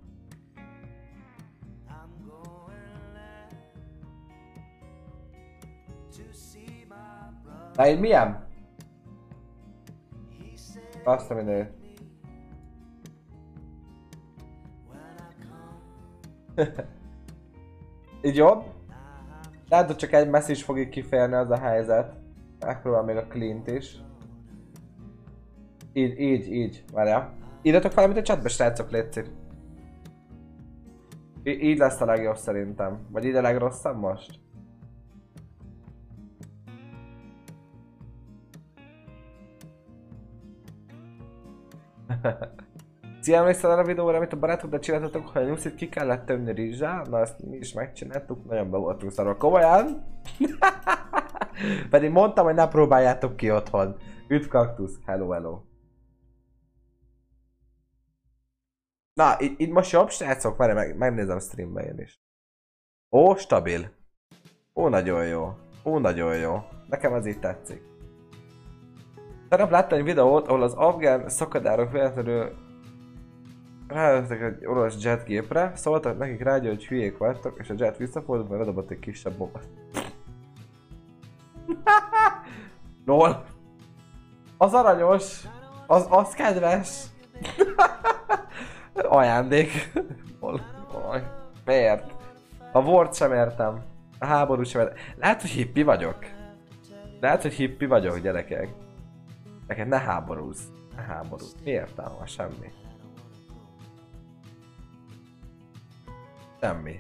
Na így milyen? Azt a mindenit. így jobb? Lehet, hogy csak egy message fog így kifejlni az a helyzet. Megpróbál még a clean is. Így, így, így. Várjál. Írjatok valamit a chatbe, srácok, létszik. Így lesz a legjobb szerintem. Vagy így a legrosszabb most? Szia, emlékszel arra a videóra, amit a barátoddal csináltatok, hogy a nyuszit ki kellett tömni rizsá? Na ezt mi is megcsináltuk, nagyon be voltunk szarva. Komolyan? Pedig mondtam, hogy ne próbáljátok ki otthon. Üdv kaktusz, hello hello. Na, itt, itt most jobb srácok? Várj, meg, megnézem streambe én is. Ó, stabil. Ó, nagyon jó. Ó, nagyon jó. Nekem ez így tetszik. Tegnap láttam egy videót, ahol az afgán szakadárok véletlenül rájöttek egy orosz jetgépre, szóltak nekik rádió, hogy hülyék vagytok, és a jet visszafordult, mert ledobott egy kisebb bombát. LOL. Az aranyos. Az, az kedves. Ajándék. LOL. Miért? A volt sem értem. A háború sem értem. Lehet, hogy hippi vagyok. Lehet, hogy hippi vagyok, gyerekek. Neked ne háborúzz. Ne háborúzz. Mi értelme? Semmi. Semmi.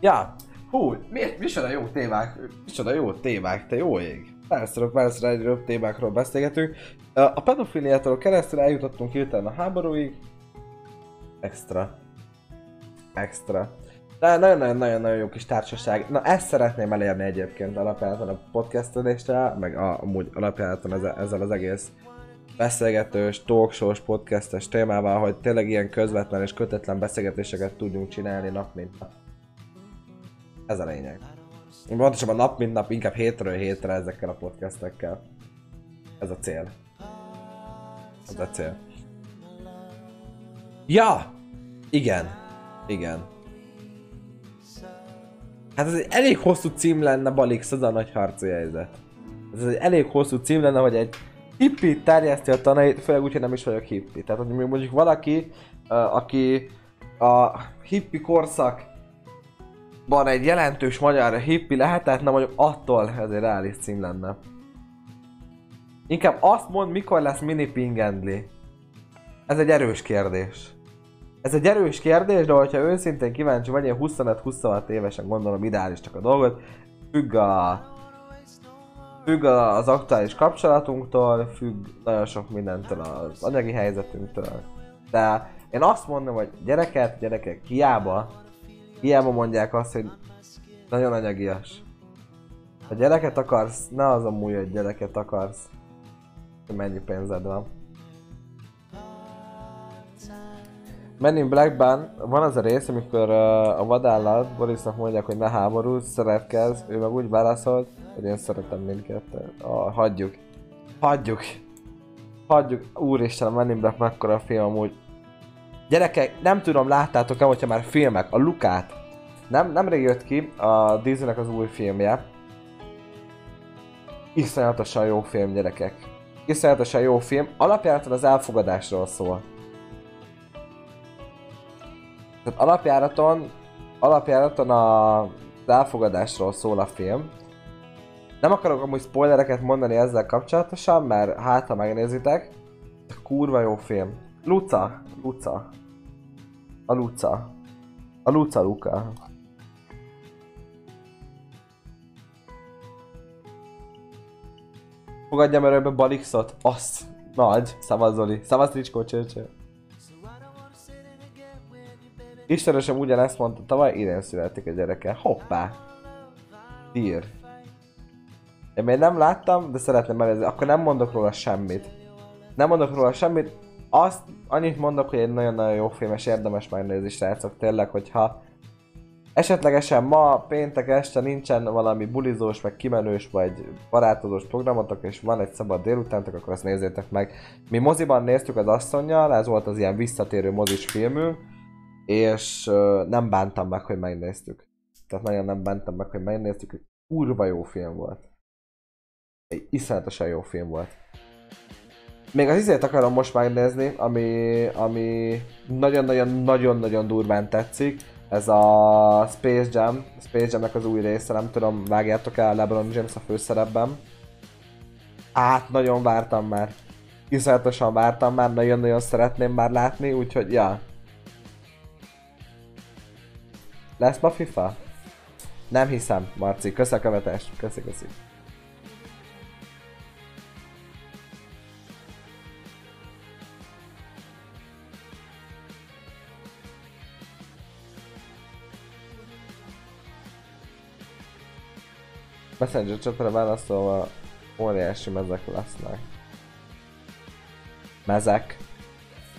Ja, hú, miért, micsoda jó témák, micsoda jó témák, te jó ég. Persze, persze, egyre témákról beszélgetünk. A pedofiliától keresztül eljutottunk hirtelen a háborúig. Extra. Extra. Nagyon-nagyon-nagyon jó kis társaság. Na ezt szeretném elérni egyébként alapjáraton a podcastelésre, meg a, amúgy alapjáraton ezzel, ezzel az egész beszélgetős, talkshows, podcastes témával, hogy tényleg ilyen közvetlen és kötetlen beszélgetéseket tudjunk csinálni nap mint nap. Ez a lényeg. Pontosabban nap mint nap, inkább hétről hétre ezekkel a podcastekkel. Ez a cél. Ez a cél. Ja! Igen. Igen. Hát ez egy elég hosszú cím lenne, Balix, az a nagy harci helyzet. Ez egy elég hosszú cím lenne, hogy egy hippi terjeszti a tanait, főleg úgy, hogy nem is vagyok hippi. Tehát hogy mondjuk valaki, aki a hippi korszak van egy jelentős magyar hippi lehetetne, mondjuk attól ez egy reális cím lenne. Inkább azt mond, mikor lesz mini pingendli. Ez egy erős kérdés. Ez egy erős kérdés, de hogyha őszintén kíváncsi vagy, én 25-26 évesen gondolom ideálisnak a dolgot. Függ a... Függ az aktuális kapcsolatunktól, függ nagyon sok mindentől az anyagi helyzetünktől. De én azt mondom, hogy gyereket, gyerekek, hiába, hiába mondják azt, hogy nagyon anyagias. Ha gyereket akarsz, ne az amúgy, hogy gyereket akarsz. Mennyi pénzed van. Men in Blackban van az a rész, amikor uh, a vadállat Borisnak mondják, hogy ne háborúz, szeretkezz, ő meg úgy válaszolt, hogy én szeretem mindkettőt. Ah, hagyjuk. Hagyjuk. Hagyjuk. Úristen, a Men in Black mekkora film amúgy. Gyerekek, nem tudom, láttátok-e, hogyha már filmek, a Lukát. Nem, nemrég jött ki a Disneynek az új filmje. Iszonyatosan jó film, gyerekek. Iszonyatosan jó film. Alapjáraton az elfogadásról szól. Tehát alapjáraton, alapjáraton a, elfogadásról szól a film. Nem akarok amúgy spoilereket mondani ezzel kapcsolatosan, mert hát ha megnézitek, kurva jó film. Luca, Luca. A Luca. A Luca Luca. Fogadjam erőbe Balixot. Azt. Nagy. Szavaz Zoli. Szavaz Ricskó csőcső. Istenesem ugyanezt mondta tavaly, idén születik a gyereke. Hoppá! Tír. Én még nem láttam, de szeretném megnézni. Akkor nem mondok róla semmit. Nem mondok róla semmit. Azt, annyit mondok, hogy egy nagyon-nagyon jó film, és érdemes megnézni, srácok. Tényleg, hogyha esetlegesen ma, péntek este nincsen valami bulizós, meg kimenős, vagy barátozós programotok, és van egy szabad délutántok, akkor azt nézzétek meg. Mi moziban néztük az asszonynal, ez volt az ilyen visszatérő mozis filmünk, és uh, nem bántam meg, hogy megnéztük. Tehát nagyon nem bántam meg, hogy megnéztük, kurva jó film volt. Egy iszonyatosan jó film volt. Még az izét akarom most megnézni, ami, ami nagyon-nagyon-nagyon-nagyon durván tetszik. Ez a Space Jam, Space Jamnek az új része, nem tudom, vágjátok el LeBron James a főszerepben. Hát, nagyon vártam már. Iszonyatosan vártam már, nagyon-nagyon szeretném már látni, úgyhogy ja. Lesz ma FIFA? Nem hiszem, Marci. Köszi a követést. Köszi, köszi. Messenger csatorra válaszolva óriási mezek lesznek. Mezek.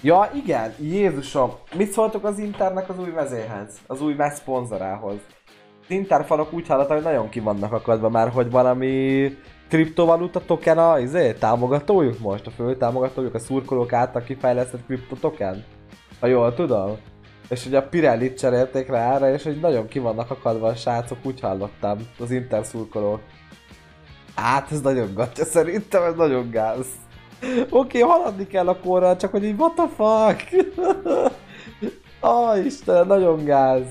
Ja igen, Jézusom! Mit szóltok az Internek az új vezéhez? Az új mez szponzorához? Az Inter falak úgy hallottam, hogy nagyon ki vannak akadva már, hogy valami kriptovaluta token a izé, támogatójuk most, a fő támogatójuk, a szurkolók által kifejlesztett kriptotoken? Ha jól tudom. És hogy a Pirelli cserélték rá erre, és hogy nagyon ki vannak akadva a srácok, úgy hallottam, az Inter szurkolók. Hát ez nagyon gatya szerintem, ez nagyon gáz. Oké, okay, haladni kell a korral, csak hogy így what the fuck? oh, Istenem, nagyon gáz.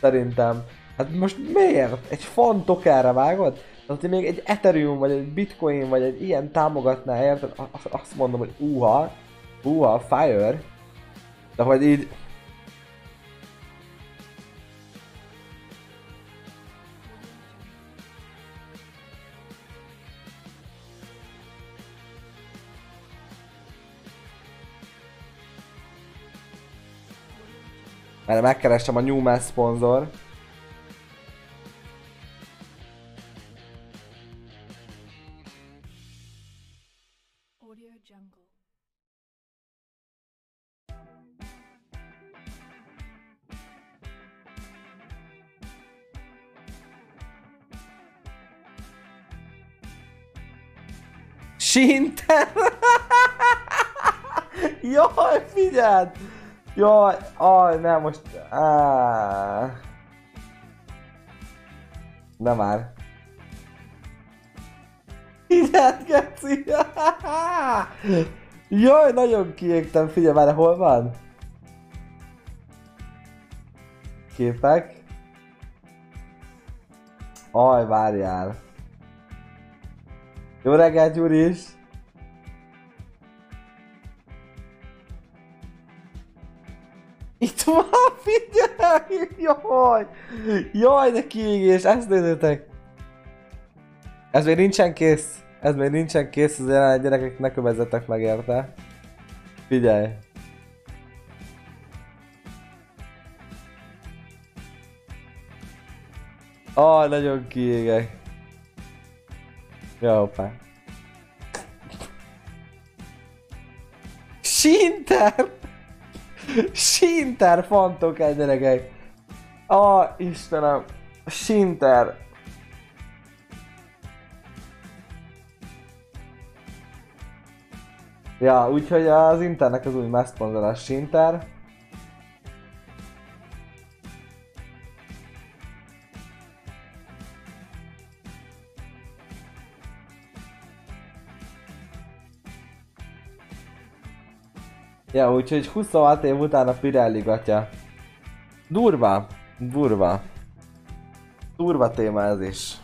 Szerintem. Hát most miért? Egy fan tokenre vágod? Tehát, hogy még egy Ethereum, vagy egy Bitcoin, vagy egy ilyen támogatná, érted? Azt mondom, hogy uha, uha, fire. De hogy így, Mert megkerestem a Newman szponzor. Sinter! Jaj, figyeld! Jaj, aj, nem most... Á... Nem már. Figyeld, geci! Jaj, nagyon kiégtem, figyelj már, hol van? Képek. Aj, várjál. Jó reggelt, Gyuri is! Itt van, figyelj! Jaj! Jaj, de kiégés, ezt nézzétek! Ez még nincsen kész. Ez még nincsen kész, azért a gyerekek ne kövezzetek meg érte. Figyelj! Ah, nagyon kiégek. Ja, hoppá. Sinter! Sinter fantok egy gyerekek! Ah, Istenem! Sinter! Ja, úgyhogy az Internek az új megszponzorás Sinter. Ja, úgyhogy 26 év után a Pirelli gatya. Durva, durva. Durva téma ez is.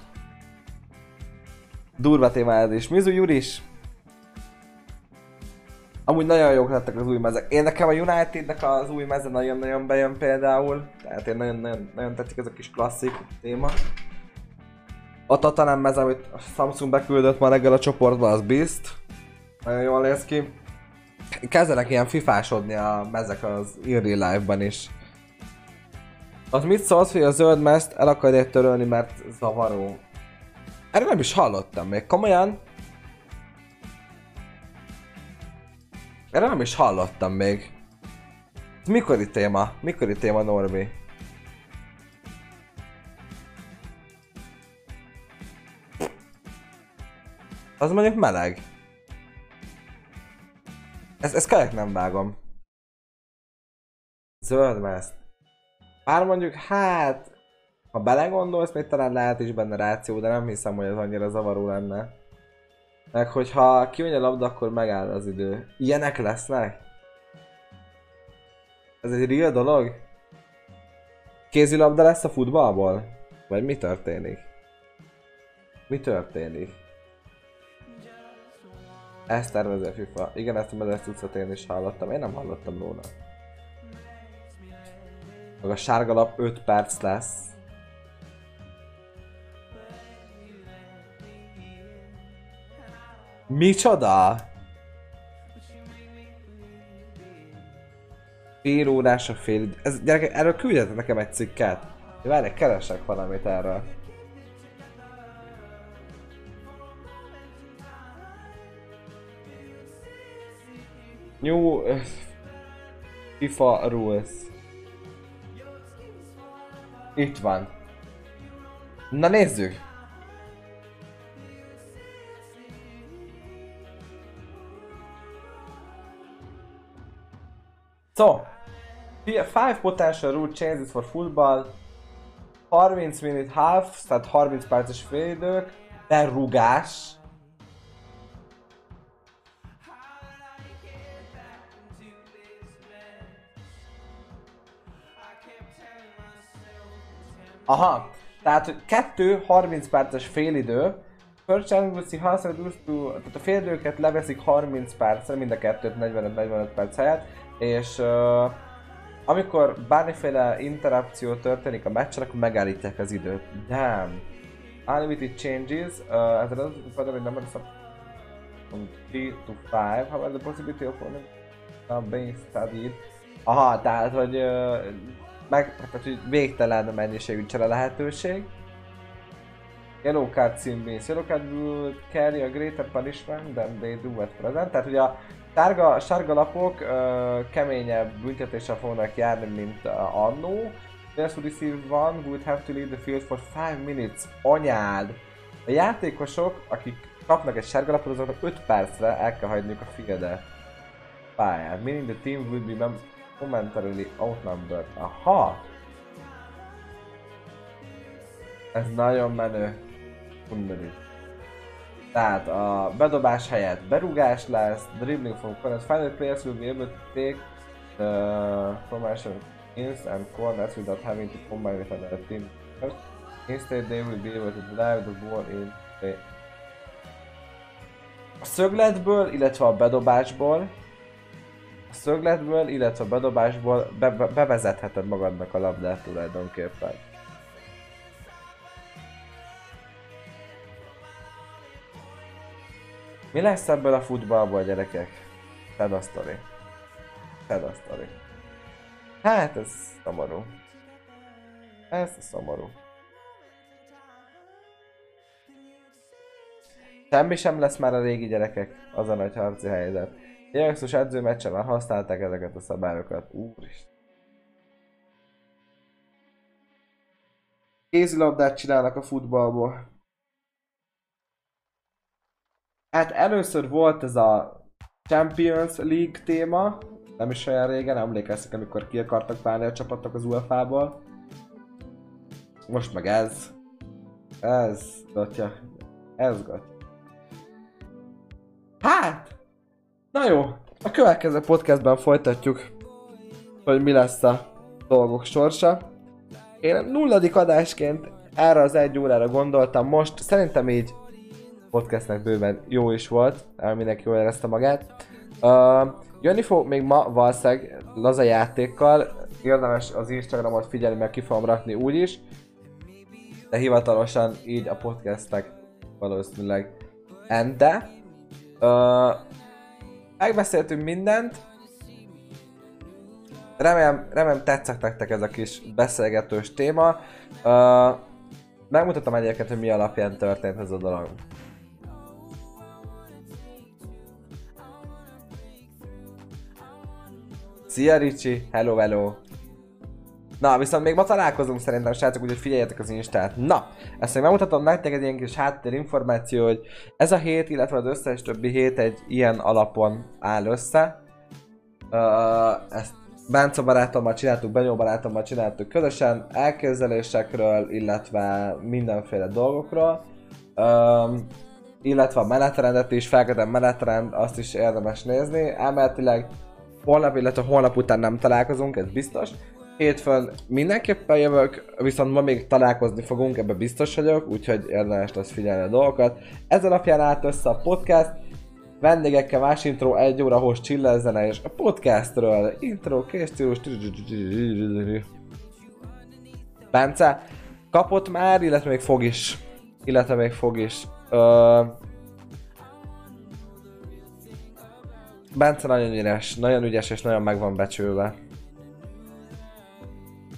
Durva téma ez is. Mizu Juris. Amúgy nagyon jók lettek az új mezek. Én nekem a Unitednek az új meze nagyon-nagyon bejön például. Tehát én nagyon, nagyon, tetszik ez a kis klasszik téma. A Tatanem meze, amit Samsung beküldött ma reggel a csoportba, az Beast. Nagyon jól néz ki. Kezdenek ilyen fifásodni a mezek az real life-ban is. Az mit szólsz, hogy a zöld mezt el akarják törölni, mert zavaró? Erről nem is hallottam még, komolyan? Erről nem is hallottam még. Ez mikori téma? Mikori téma, Norbi? Az mondjuk meleg. Ez, ez kajak nem vágom. Zöld mezt. Bár mondjuk, hát... Ha belegondolsz, még talán lehet is benne ráció, de nem hiszem, hogy ez annyira zavaró lenne. Meg hogyha kimegy a labda, akkor megáll az idő. Ilyenek lesznek? Ez egy real dolog? Kézilabda lesz a futballból? Vagy mi történik? Mi történik? Ezt tervezi a FIFA. Igen, ezt a mezes cuccot én is hallottam. Én nem hallottam róla. Meg a sárga lap 5 perc lesz. Micsoda? Fél órás a fél. Ez, gyerekek, erről küldjetek nekem egy cikket. Várj, keresek valamit erről. New uh, FIFA rules. Itt van. Na nézzük! So, five potential rule changes for football. 30 minute half, tehát 30 perces félidők, berugás. Aha, tehát hogy kettő 30 perces félidő, First to, tehát a félidőket leveszik 30 percre, mind a kettőt 45-45 perc helyett, és uh, amikor bármiféle interakció történik a meccsen, akkor megállítják az időt. Damn. Unlimited changes, uh, as a result of the number of from 3 to 5, however the possibility of owning uh, being studied. Aha, tehát hogy, uh, meg, tehát, hogy végtelen mennyiségű csere lehetőség. Yellow card means yellow card will carry a greater punishment than they do at present. Tehát ugye a sárga, sárga lapok uh, keményebb büntetéssel fognak járni, mint annó. Those who receive one would have to leave the field for 5 minutes. Anyád! A játékosok, akik kapnak egy sárga lapot, azoknak 5 percre el kell hagyniuk a fieldet. Pályán. Meaning the team will be mem- momentarily outnumbered. Aha! Ez nagyon menő. Undorít. Tehát a bedobás helyett berugás lesz, dribbling from corners. Final players will be able to take the formation ins and corners without having to combine with another team. Instead they will be able to drive the ball in the a szögletből, illetve a bedobásból a szögletből, illetve a bedobásból be, be, bevezetheted magadnak a labdát tulajdonképpen. Mi lesz ebből a futballból, gyerekek? Fed a sztori. Fed a sztori. Hát ez szomorú. Ez szomorú. Semmi sem lesz már a régi gyerekek, az a nagy harci helyzet. Jövőszos edzőmeccsen már használták ezeket a szabályokat. Úristen. Kézilabdát csinálnak a futballból. Hát először volt ez a Champions League téma, nem is olyan régen, emlékeztek, amikor ki akartak válni a csapatok az UEFA-ból. Most meg ez. Ez, gatya. Ez, gatya. Hát! Na jó, a következő podcastben folytatjuk, hogy mi lesz a dolgok sorsa. Én nulladik adásként erre az egy órára gondoltam most, szerintem így podcastnek bőven jó is volt, mindenki jól érezte magát. Uh, jönni fog még ma valószínűleg laza játékkal, érdemes az Instagramot figyelni, mert ki fogom rakni úgyis. De hivatalosan így a podcastnek valószínűleg ende. Uh, megbeszéltünk mindent. Remélem, remélem tetszett nektek ez a kis beszélgetős téma. Uh, megmutatom egyébként, hogy mi alapján történt ez a dolog. Szia Ricsi, hello hello. Na, viszont még ma találkozunk szerintem, srácok, úgyhogy figyeljetek az Instát. Na, ezt még megmutatom nektek egy ilyen kis háttérinformáció, hogy ez a hét, illetve az összes többi hét egy ilyen alapon áll össze. Uh, ezt Bánca barátommal csináltuk, Benyó barátommal csináltuk közösen, elképzelésekről, illetve mindenféle dolgokról. Um, illetve a menetrendet is, felkedem menetrend, azt is érdemes nézni. Elméletileg holnap, illetve holnap után nem találkozunk, ez biztos. Hétfőn mindenképpen jövök, viszont ma még találkozni fogunk, ebbe biztos vagyok, úgyhogy érdemes lesz figyelni a dolgokat. Ez alapján állt össze a podcast, vendégekkel más intro, egy óra host chillezzene, és a podcastről, intro, készülős, Bence kapott már, illetve még fog is. Illetve még fog is. Ö... Bence nagyon ügyes, nagyon ügyes és nagyon meg van becsülve.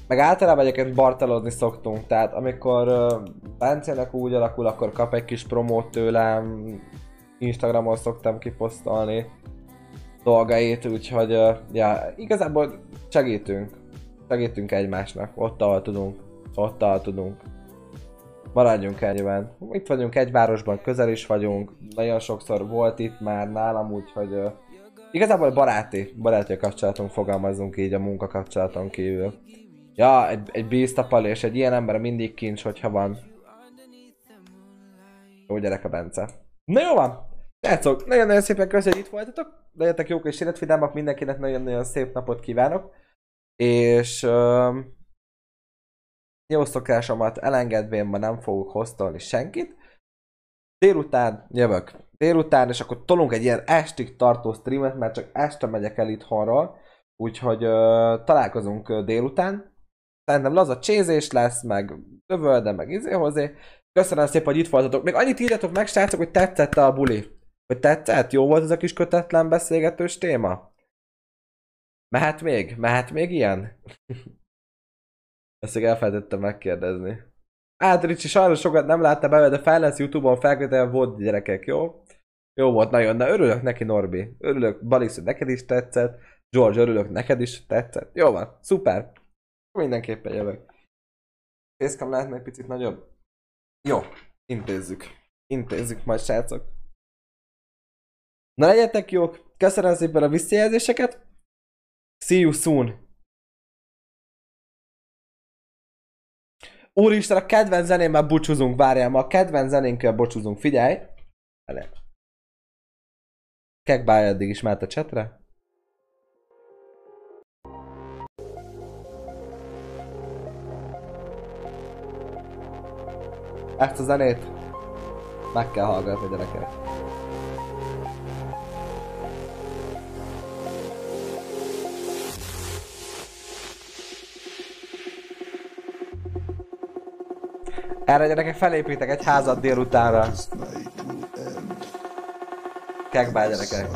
Meg általában egyébként bartelozni szoktunk, tehát amikor Bencének úgy alakul, akkor kap egy kis promót tőlem, Instagramon szoktam kiposztolni dolgait, úgyhogy ja, igazából segítünk. Segítünk egymásnak, ott ahol tudunk, ott ahol tudunk. Maradjunk ennyiben. Itt vagyunk egy városban, közel is vagyunk, nagyon sokszor volt itt már nálam, úgyhogy igazából baráti, baráti kapcsolatunk fogalmazunk így a munkakapcsolaton kívül. Ja, egy, egy bíztapal és egy ilyen ember mindig kincs, hogyha van. Jó gyerek a Bence. Na jó van! Srácok, nagyon-nagyon szépen köszönjük, hogy itt voltatok. Legyetek jók és életvidámak, mindenkinek nagyon-nagyon szép napot kívánok. És... Um, jó szokásomat elengedvén ma nem fogok hoztolni senkit. Délután jövök. Délután, és akkor tolunk egy ilyen estig tartó streamet, mert csak este megyek el itthonról. Úgyhogy uh, találkozunk délután. Szerintem laza csézés lesz, meg dövölde, meg izé hozzé. Köszönöm szépen, hogy itt voltatok. Még annyit írjatok meg, srácok, hogy tetszett a buli. Hogy tetszett? Jó volt ez a kis kötetlen beszélgetős téma? Mehet még? Mehet még ilyen? Ezt még elfelejtettem megkérdezni. Hát Ricsi, sajnos sokat nem látta be, de fel lesz Youtube-on felkötően volt gyerekek, jó? Jó volt, nagyon, de örülök neki Norbi. Örülök, Balix, hogy neked is tetszett. George, örülök, neked is tetszett. Jó van, szuper. Mindenképpen jövök. Fészkam lehetne egy picit nagyobb? Jó, intézzük. Intézzük majd, srácok. Na legyetek jók, köszönöm szépen a visszajelzéseket. See you soon. Úristen, a kedvenc zenémmel búcsúzunk, várjál, ma a kedvenc zenénkkel búcsúzunk, figyelj. Ele. Kekbáj eddig is mehet a csetre. Ezt a zenét meg kell hallgatni, gyerekek. Erre gyerekek felépítek egy házat délutánra. Kekbál gyerekek.